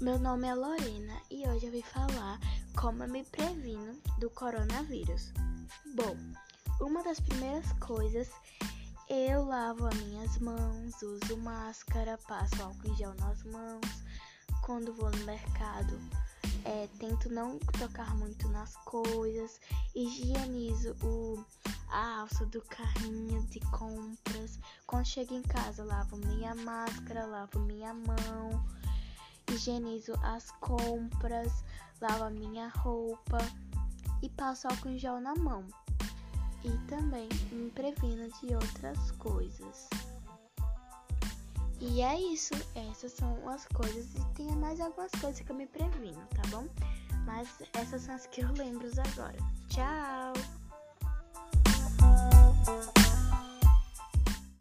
Meu nome é Lorena e hoje eu vim falar como eu me previno do coronavírus. Bom, uma das primeiras coisas eu lavo as minhas mãos, uso máscara, passo álcool em gel nas mãos. Quando vou no mercado, é, tento não tocar muito nas coisas, higienizo o, a alça do carrinho de compras. Quando chego em casa, lavo minha máscara, lavo minha mão higienizo as compras, lavo a minha roupa e passo álcool em gel na mão. E também me previno de outras coisas. E é isso, essas são as coisas e tem mais algumas coisas que eu me previno, tá bom? Mas essas são as que eu lembro agora. Tchau!